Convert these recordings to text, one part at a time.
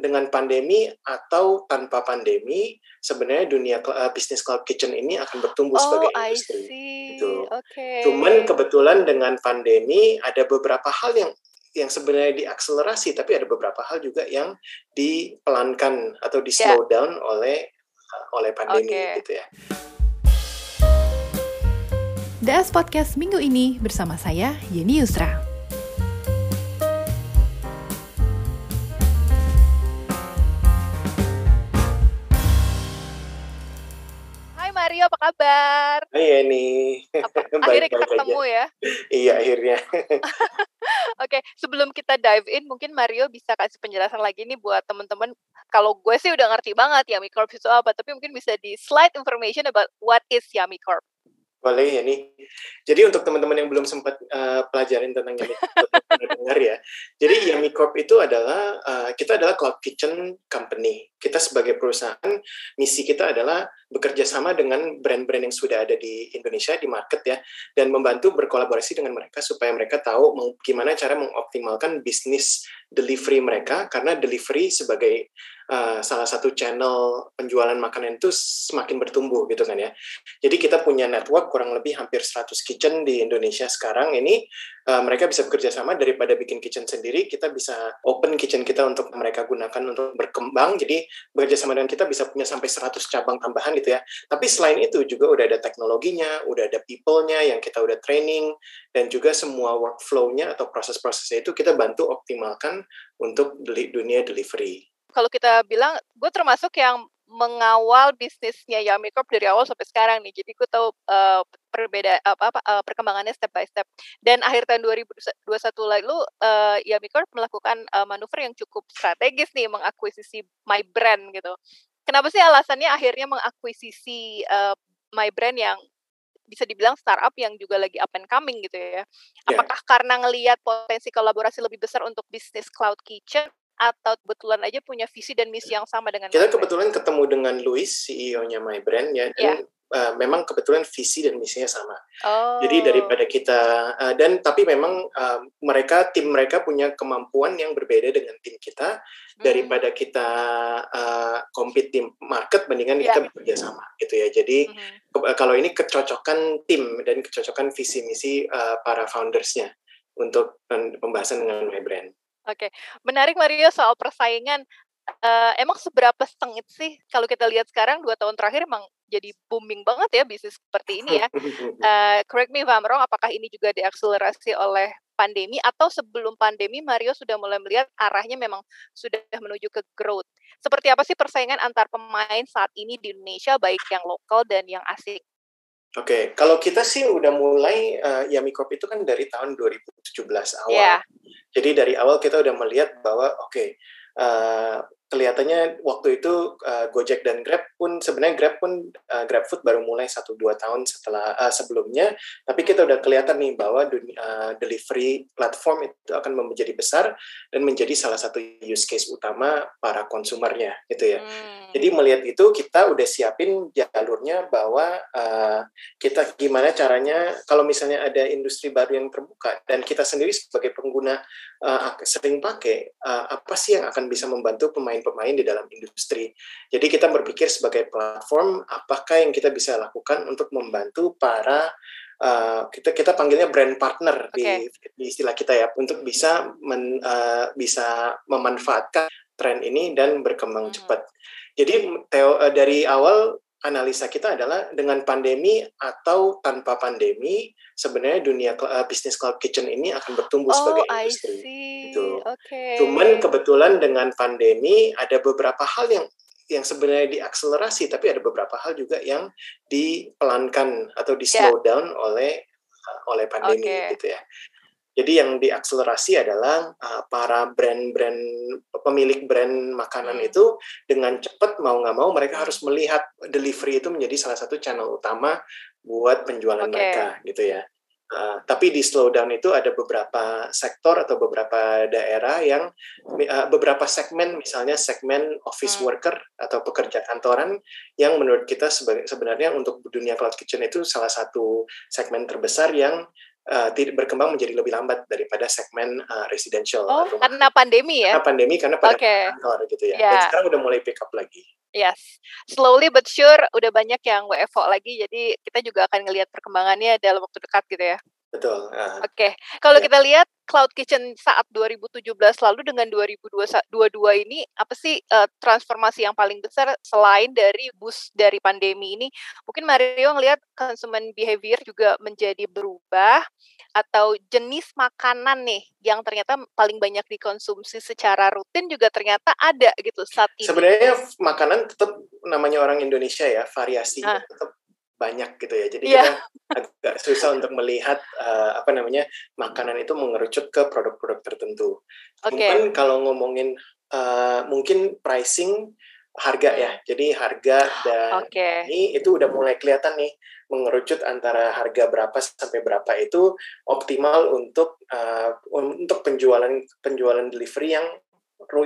dengan pandemi atau tanpa pandemi sebenarnya dunia uh, bisnis cloud kitchen ini akan bertumbuh Oh, sebagai I industri. see. Gitu. Oke. Cuman kebetulan dengan pandemi ada beberapa hal yang yang sebenarnya diakselerasi, tapi ada beberapa hal juga yang dipelankan atau di Ya. slow down oleh uh, oleh pandemi Oke. gitu ya. DS Podcast minggu ini bersama saya, Yeni Yusra. Mario, apa kabar? Iya nih. Apa, akhirnya kita aja. ketemu ya. Iya akhirnya. Oke, sebelum kita dive in, mungkin Mario bisa kasih penjelasan lagi nih buat teman-teman. Kalau gue sih udah ngerti banget Yummy Corp itu apa, tapi mungkin bisa di slide information about what is Yummy Corp. Boleh ya nih. Jadi untuk teman-teman yang belum sempat uh, pelajarin tentang Yummy Corp, atau pernah dengar ya. Jadi Yummy Corp itu adalah uh, kita adalah cloud kitchen company. Kita sebagai perusahaan misi kita adalah bekerja sama dengan brand-brand yang sudah ada di Indonesia di market ya dan membantu berkolaborasi dengan mereka supaya mereka tahu gimana cara mengoptimalkan bisnis delivery mereka karena delivery sebagai uh, salah satu channel penjualan makanan itu semakin bertumbuh gitu kan ya. Jadi kita punya network kurang lebih hampir 100 kitchen di Indonesia sekarang. Ini uh, mereka bisa bekerja sama daripada bikin kitchen sendiri kita bisa open kitchen kita untuk mereka gunakan untuk berkembang. Jadi bekerja sama dengan kita bisa punya sampai 100 cabang tambahan gitu ya. Tapi selain itu juga udah ada teknologinya udah ada people-nya yang kita udah training dan juga semua workflow-nya atau proses-prosesnya itu kita bantu optimalkan untuk dunia delivery Kalau kita bilang, gue termasuk yang mengawal bisnisnya Yummy Corp dari awal sampai sekarang nih. Jadi gue tahu uh, perbeda apa apa uh, perkembangannya step by step. Dan akhir tahun 2021 lalu uh, Yummy Corp melakukan uh, manuver yang cukup strategis nih mengakuisisi My Brand gitu. Kenapa sih alasannya akhirnya mengakuisisi uh, My Brand yang bisa dibilang startup yang juga lagi up and coming gitu ya. Ya. Apakah karena ngelihat potensi kolaborasi lebih besar untuk bisnis cloud kitchen atau kebetulan aja punya visi dan misi yang sama dengan kita kebetulan ketemu dengan Louis CEO-nya My Brand ya dan Ya. uh, memang kebetulan visi dan misinya sama Oh. Jadi daripada kita uh, dan tapi memang uh, mereka tim mereka punya kemampuan yang berbeda dengan tim kita Hmm. daripada kita uh, compete di market mendingan Ya. kita bekerja sama gitu ya. Jadi Mhm. ke- uh, kalau ini kecocokan tim dan kecocokan visi misi uh, para foundersnya untuk pem- pembahasan dengan My Brand. Oke, menarik Mario soal persaingan. Eh, emang seberapa sengit sih kalau kita lihat sekarang dua tahun terakhir emang jadi booming banget ya bisnis seperti ini ya. Eh, correct me if I'm wrong, apakah ini juga diakselerasi oleh pandemi atau sebelum pandemi Mario sudah mulai melihat arahnya memang sudah menuju ke growth. Seperti apa sih persaingan antar pemain saat ini di Indonesia baik yang lokal dan yang asing? Oke, kalau kita sih udah mulai uh, Yummy Corp itu kan dari tahun 2017 awal. Ya, Jadi dari awal kita udah melihat bahwa oke uh, kelihatannya waktu itu uh, Gojek dan Grab pun sebenarnya Grab pun uh, GrabFood baru mulai 1 2 tahun setelah uh, sebelumnya tapi kita udah kelihatan nih bahwa dunia, uh, delivery platform itu akan menjadi besar dan menjadi salah satu use case utama para konsumernya gitu ya. Hmm. Jadi melihat itu kita udah siapin jalurnya bahwa uh, kita gimana caranya kalau misalnya ada industri baru yang terbuka dan kita sendiri sebagai pengguna uh, sering pakai uh, apa sih yang akan bisa membantu pemain-pemain di dalam industri. Jadi kita berpikir sebagai platform apakah yang kita bisa lakukan untuk membantu para uh, kita kita panggilnya brand partner di, di istilah kita ya untuk bisa men, uh, bisa memanfaatkan tren ini dan berkembang Hmm. cepat. Jadi teo, uh, dari awal analisa kita adalah dengan pandemi atau tanpa pandemi sebenarnya dunia uh, bisnis cloud kitchen ini akan bertumbuh Oh, sebagai I industri. see. gitu. Oke. Cuman kebetulan dengan pandemi ada beberapa hal yang yang sebenarnya diakselerasi tapi ada beberapa hal juga yang dipelankan atau di Ya. slow down oleh uh, oleh pandemi Oke. gitu ya. Jadi yang diakselerasi adalah uh, para brand-brand pemilik brand makanan Hmm. itu dengan cepat mau nggak mau mereka harus melihat delivery itu menjadi salah satu channel utama buat penjualan Oke. mereka gitu ya. Uh, tapi di slowdown itu ada beberapa sektor atau beberapa daerah yang uh, beberapa segmen misalnya segmen office Hmm. worker atau pekerja kantoran yang menurut kita sebagai sebenarnya untuk dunia cloud kitchen itu salah satu segmen terbesar yang uh, berkembang menjadi lebih lambat daripada segmen uh, residential. Oh, rumah. karena pandemi ya? Karena pandemi karena pada okay. kantor gitu ya. Yeah. Dan sekarang udah mulai pick up lagi. Yes, slowly but sure udah banyak yang WFO lagi, jadi kita juga akan ngelihat perkembangannya dalam waktu dekat gitu ya. Betul. Uh, Oke, okay. kalau ya. kita lihat Cloud Kitchen saat 2017 lalu dengan 2022 ini apa sih uh, transformasi yang paling besar selain dari boost dari pandemi ini? Mungkin Mario ngelihat consumer behavior juga menjadi berubah atau jenis makanan nih yang ternyata paling banyak dikonsumsi secara rutin juga ternyata ada gitu saat ini. Sebenarnya makanan tetap namanya orang Indonesia ya variasi uh. tetap banyak gitu ya. Jadi yeah. kita agak susah untuk melihat uh, apa namanya makanan itu mengerucut ke produk-produk tertentu. Okay. Mungkin kalau ngomongin uh, mungkin pricing harga ya. Hmm. Jadi harga dan okay. ini itu udah mulai kelihatan nih mengerucut antara harga berapa sampai berapa itu optimal untuk uh, untuk penjualan penjualan delivery yang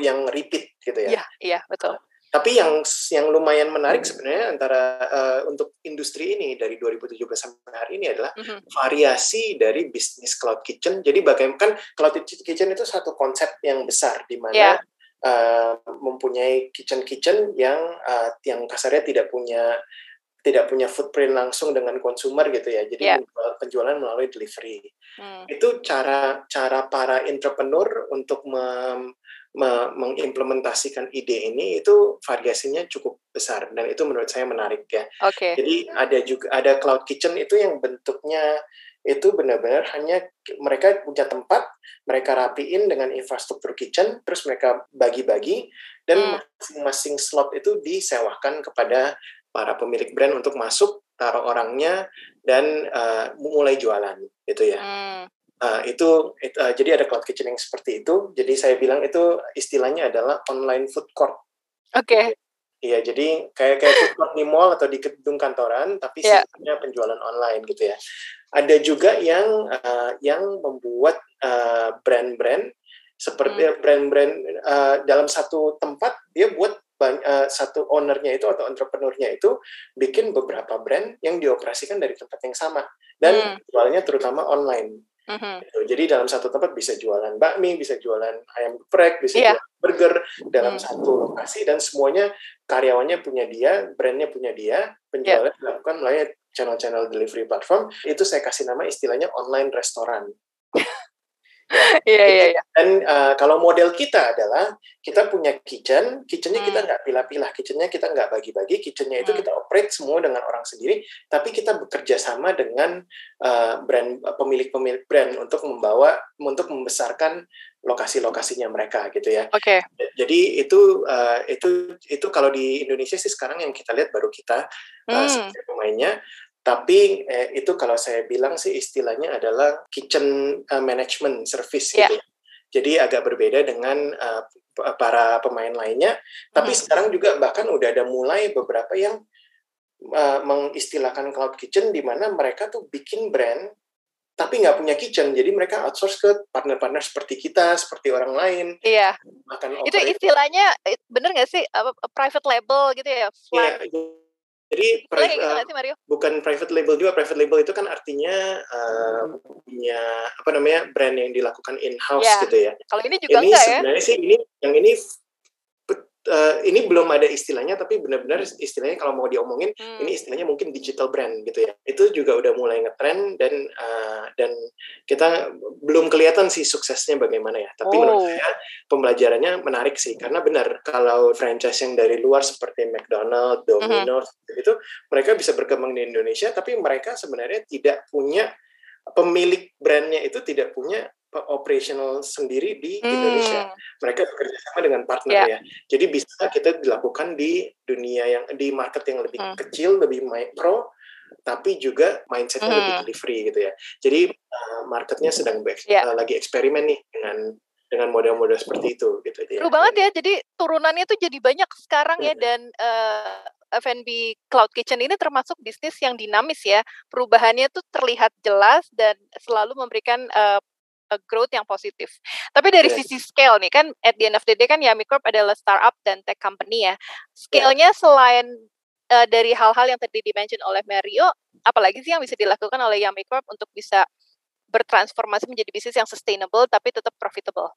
yang repeat gitu ya. Iya, iya betul. Tapi yang yang lumayan menarik sebenarnya antara uh, untuk industri ini dari 2017 sampai hari ini adalah mm-hmm. variasi dari bisnis cloud kitchen. Jadi bagaimana kan cloud kitchen itu satu konsep yang besar di mana yeah. uh, mempunyai kitchen-kitchen yang uh, yang kasarnya tidak punya tidak punya footprint langsung dengan konsumer gitu ya. Jadi yeah. penjualan melalui delivery. Hmm. Itu cara cara para entrepreneur untuk mem, mengimplementasikan ide ini itu variasinya cukup besar dan itu menurut saya menarik ya. Okay. Jadi ada juga ada cloud kitchen itu yang bentuknya itu benar-benar hanya mereka punya tempat, mereka rapiin dengan infrastruktur kitchen, terus mereka bagi-bagi dan hmm. masing-masing slot itu disewakan kepada para pemilik brand untuk masuk, taruh orangnya dan uh, mulai jualan gitu ya. Hmm. Uh, itu, it, uh, jadi ada cloud kitchen yang seperti itu. Jadi saya bilang itu istilahnya adalah online food court. Oke. Okay. Iya, jadi kayak kayak food court di mall atau di gedung kantoran, tapi yeah. sistemnya penjualan online gitu ya. Ada juga yang uh, yang membuat brand-brand uh, seperti hmm. brand-brand uh, dalam satu tempat dia buat banyak, uh, satu ownernya itu atau entrepreneurnya itu bikin beberapa brand yang dioperasikan dari tempat yang sama dan hmm. jualnya terutama online. Mm-hmm. Gitu. Jadi dalam satu tempat bisa jualan bakmi, bisa jualan ayam geprek, bisa yeah. jualan burger dalam mm. satu lokasi dan semuanya karyawannya punya dia, brandnya punya dia, penjualan yeah. dilakukan melalui channel-channel delivery platform. Itu saya kasih nama istilahnya online restoran. Iya iya iya. Dan uh, kalau model kita adalah kita punya kitchen, kitchennya hmm. kita nggak pilah-pilah, kitchennya kita nggak bagi-bagi, kitchennya itu hmm. kita operate semua dengan orang sendiri, tapi kita bekerja sama dengan uh, brand pemilik-pemilik brand untuk membawa untuk membesarkan lokasi-lokasinya mereka gitu ya. Oke. Okay. Jadi itu uh, itu itu kalau di Indonesia sih sekarang yang kita lihat baru kita uh, hmm. pemainnya tapi eh, itu kalau saya bilang sih istilahnya adalah kitchen uh, management service yeah. gitu. Jadi agak berbeda dengan uh, para pemain lainnya. Tapi hmm. sekarang juga bahkan udah ada mulai beberapa yang uh, mengistilahkan cloud kitchen di mana mereka tuh bikin brand tapi nggak punya kitchen, jadi mereka outsource ke partner-partner seperti kita, seperti orang lain. Iya. Makan itu istilahnya bener nggak sih private label gitu ya? Iya. Jadi pri uh, sih, bukan private label juga. Private label itu kan artinya uh, punya apa namanya brand yang dilakukan in house yeah. gitu ya. Kalau ini juga ini enggak ya? sebenarnya sih ini yang ini uh, ini belum ada istilahnya tapi benar-benar istilahnya kalau mau diomongin hmm. ini istilahnya mungkin digital brand gitu ya itu juga udah mulai ngetren dan uh, dan kita belum kelihatan sih suksesnya bagaimana ya tapi oh. menurut saya pembelajarannya menarik sih karena benar kalau franchise yang dari luar seperti McDonald, Domino's hmm. itu mereka bisa berkembang di Indonesia tapi mereka sebenarnya tidak punya pemilik brandnya itu tidak punya operational sendiri di hmm. Indonesia. Mereka bekerja sama dengan partner yeah. ya. Jadi bisa kita dilakukan di dunia yang di market yang lebih hmm. kecil, lebih mikro, tapi juga mindsetnya hmm. lebih delivery gitu ya. Jadi uh, marketnya sedang yeah. uh, lagi eksperimen nih dengan dengan model-model seperti itu gitu ya. Seru banget ya. Jadi turunannya tuh jadi banyak sekarang ya dan uh, F&B Cloud Kitchen ini termasuk bisnis yang dinamis ya. Perubahannya tuh terlihat jelas dan selalu memberikan uh, growth yang positif. Tapi dari yeah. sisi scale nih kan at the end of the day kan Yami Corp adalah startup dan tech company ya. Scale-nya yeah. selain uh, dari hal-hal yang tadi dimention oleh Mario, apalagi sih yang bisa dilakukan oleh Yami Corp untuk bisa bertransformasi menjadi bisnis yang sustainable tapi tetap profitable?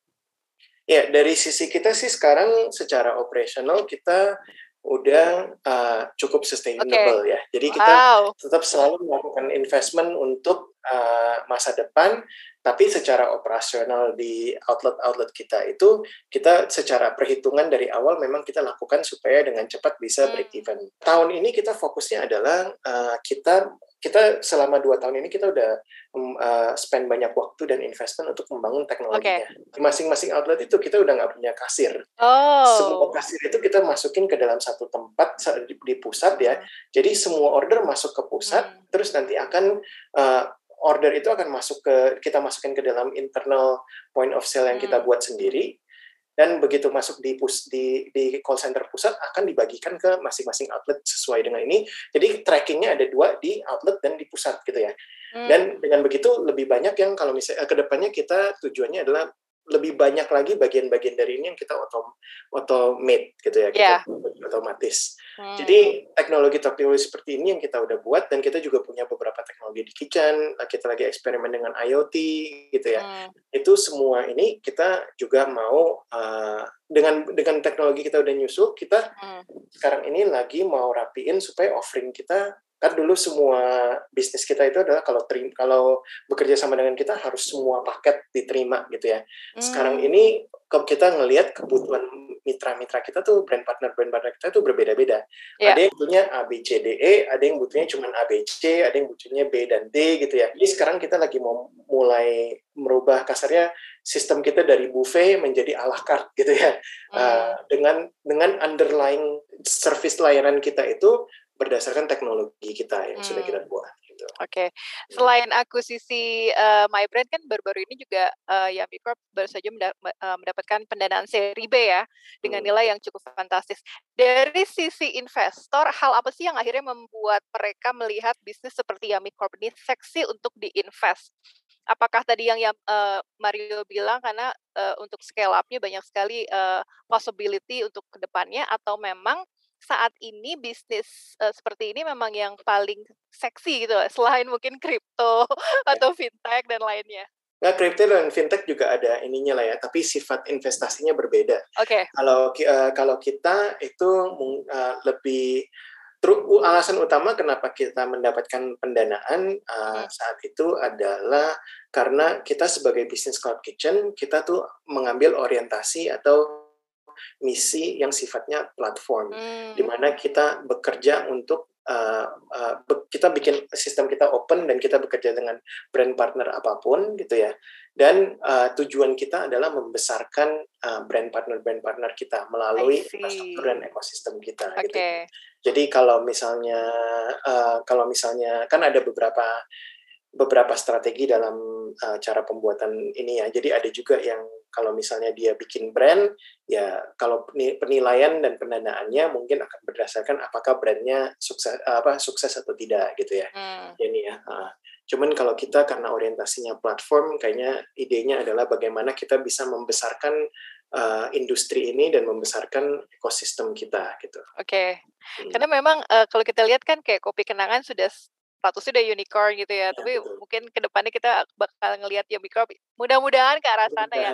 Ya, dari sisi kita sih sekarang secara operasional kita udah uh, cukup sustainable okay. ya. Jadi kita wow. tetap selalu melakukan investment untuk uh, masa depan, tapi secara operasional di outlet-outlet kita itu kita secara perhitungan dari awal memang kita lakukan supaya dengan cepat bisa hmm. break even. Tahun ini kita fokusnya adalah uh, kita kita selama dua tahun ini kita udah uh, spend banyak waktu dan investment untuk membangun teknologinya. Okay. Masing-masing outlet itu kita udah nggak punya kasir. Oh. Semua kasir itu kita masukin ke dalam satu tempat di, di pusat ya. Hmm. Jadi semua order masuk ke pusat, hmm. terus nanti akan uh, order itu akan masuk ke kita masukin ke dalam internal point of sale yang hmm. kita buat sendiri dan begitu masuk di pus di di call center pusat akan dibagikan ke masing-masing outlet sesuai dengan ini. Jadi trackingnya ada dua di outlet dan di pusat gitu ya. Hmm. Dan dengan begitu lebih banyak yang kalau misalnya ke depannya kita tujuannya adalah lebih banyak lagi bagian-bagian dari ini yang kita autom automate gitu ya, yeah. kita otomatis. Hmm. Jadi teknologi-teknologi seperti ini yang kita udah buat dan kita juga punya beberapa teknologi di kitchen, kita lagi eksperimen dengan IoT gitu ya. Hmm. Itu semua ini kita juga mau uh, dengan dengan teknologi kita udah nyusul, kita hmm. sekarang ini lagi mau rapiin supaya offering kita kan dulu semua bisnis kita itu adalah kalau terima, kalau bekerja sama dengan kita harus semua paket diterima gitu ya. Hmm. Sekarang ini kalau kita ngelihat kebutuhan mitra-mitra kita tuh brand partner brand partner kita tuh berbeda-beda. Yeah. Ada yang butuhnya A B C D E, ada yang butuhnya cuma A B C, ada yang butuhnya B dan D gitu ya. Jadi sekarang kita lagi mau mulai merubah kasarnya sistem kita dari buffet menjadi a la carte gitu ya. Hmm. Uh, dengan dengan underlying service layanan kita itu berdasarkan teknologi kita yang hmm. sudah kita hmm. buat. Gitu. Oke, okay. Hmm. selain akuisisi uh, My Brand kan baru-baru ini juga uh, Yami Corp baru saja mendapatkan pendanaan seri B ya dengan hmm. nilai yang cukup fantastis. Dari sisi investor, hal apa sih yang akhirnya membuat mereka melihat bisnis seperti Yami Corp ini seksi untuk diinvest? Apakah tadi yang, yang uh, Mario bilang karena uh, untuk scale up-nya banyak sekali uh, possibility untuk ke depannya atau memang saat ini bisnis uh, seperti ini memang yang paling seksi gitu selain mungkin kripto ya. atau fintech dan lainnya. Nah, kripto dan fintech juga ada ininya lah ya, tapi sifat investasinya berbeda. Oke. Okay. Kalau uh, kalau kita itu uh, lebih alasan utama kenapa kita mendapatkan pendanaan uh, saat itu adalah karena kita sebagai bisnis cloud kitchen kita tuh mengambil orientasi atau misi yang sifatnya platform, hmm. di mana kita bekerja untuk uh, uh, kita bikin sistem kita open dan kita bekerja dengan brand partner apa pun gitu ya. Dan uh, tujuan kita adalah membesarkan uh, brand partner brand partner kita melalui infrastruktur dan ekosistem kita. Okay. Gitu. Jadi kalau misalnya uh, kalau misalnya kan ada beberapa beberapa strategi dalam uh, cara pembuatan ini ya. Jadi ada juga yang kalau misalnya dia bikin brand, ya kalau penilaian dan pendanaannya mungkin akan berdasarkan apakah brandnya sukses apa sukses atau tidak gitu ya. Hmm. Ini ya. Uh, cuman kalau kita karena orientasinya platform, kayaknya idenya adalah bagaimana kita bisa membesarkan uh, industri ini dan membesarkan ekosistem kita gitu. Oke, okay. hmm. karena memang uh, kalau kita lihat kan kayak kopi kenangan sudah statusnya udah unicorn gitu ya. ya Tapi betul. mungkin ke depannya kita bakal ngelihat unicorn. Mudah-mudahan ke arah sana ya.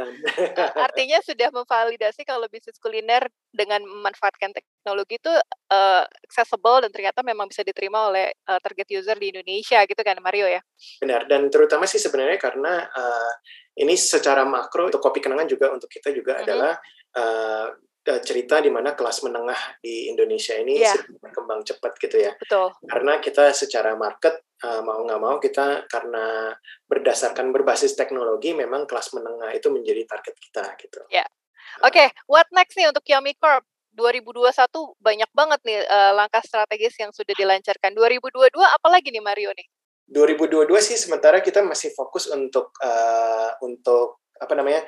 Artinya sudah memvalidasi kalau bisnis kuliner dengan memanfaatkan teknologi itu uh, accessible dan ternyata memang bisa diterima oleh uh, target user di Indonesia gitu kan Mario ya. Benar dan terutama sih sebenarnya karena uh, ini secara makro untuk kopi kenangan juga untuk kita juga mm -hmm. adalah uh, uh, cerita di mana kelas menengah di Indonesia ini yeah. berkembang cepat gitu ya. Betul. Karena kita secara market uh, mau nggak mau kita karena berdasarkan berbasis teknologi memang kelas menengah itu menjadi target kita gitu. Ya. Yeah. Oke, okay, what next nih untuk Xiaomi Corp? 2021 banyak banget nih uh, langkah strategis yang sudah dilancarkan. 2022 apalagi nih Mario nih? 2022 sih sementara kita masih fokus untuk uh, untuk apa namanya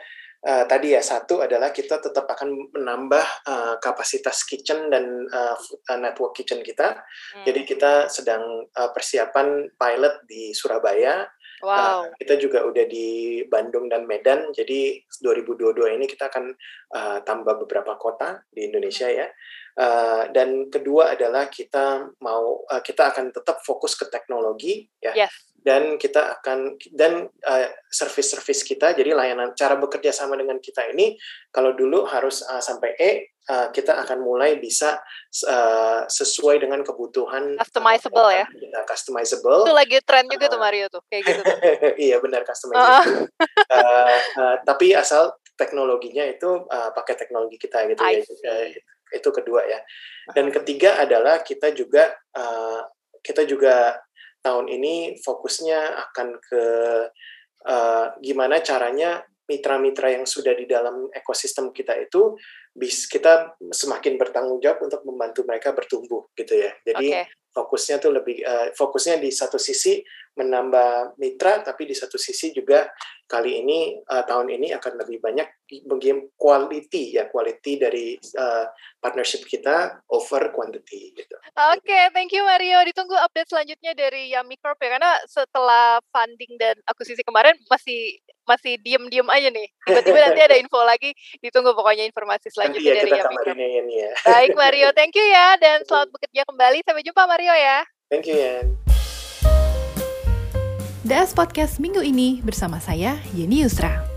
uh, tadi ya satu adalah kita tetap akan menambah uh, kapasitas kitchen dan uh, network kitchen kita. Hmm. Jadi kita sedang uh, persiapan pilot di Surabaya. Wow. Uh, kita juga udah di Bandung dan Medan. Jadi 2022 ini kita akan uh, tambah beberapa kota di Indonesia hmm. ya. Uh, dan kedua adalah kita mau uh, kita akan tetap fokus ke teknologi ya. Yes dan kita akan dan uh, service-service kita jadi layanan cara bekerja sama dengan kita ini kalau dulu harus A sampai E uh, kita akan mulai bisa uh, sesuai dengan kebutuhan customizable ya? kita customizable. Itu lagi tren juga uh, tuh Mario tuh kayak gitu tuh. iya benar customizable uh. uh, uh, tapi asal teknologinya itu uh, pakai teknologi kita gitu I ya itu kedua ya. Dan ketiga adalah kita juga uh, kita juga tahun ini fokusnya akan ke uh, gimana caranya mitra-mitra yang sudah di dalam ekosistem kita itu bis kita semakin bertanggung jawab untuk membantu mereka bertumbuh gitu ya. Jadi okay. Fokusnya tuh lebih uh, fokusnya di satu sisi menambah mitra tapi di satu sisi juga kali ini uh, tahun ini akan lebih banyak bagian quality ya quality dari uh, partnership kita over quantity gitu. Oke, okay, thank you Mario. Ditunggu update selanjutnya dari Yami Corp ya karena setelah funding dan akuisisi kemarin masih masih diem-diem aja nih. Tiba-tiba nanti ada info lagi. Ditunggu pokoknya informasi selanjutnya ya, dari Yami Corp. Ya. Baik Mario, thank you ya dan selamat bekerja kembali. Sampai jumpa Mario ya. Thank you Yan. DS Podcast minggu ini bersama saya, Yeni Yusra.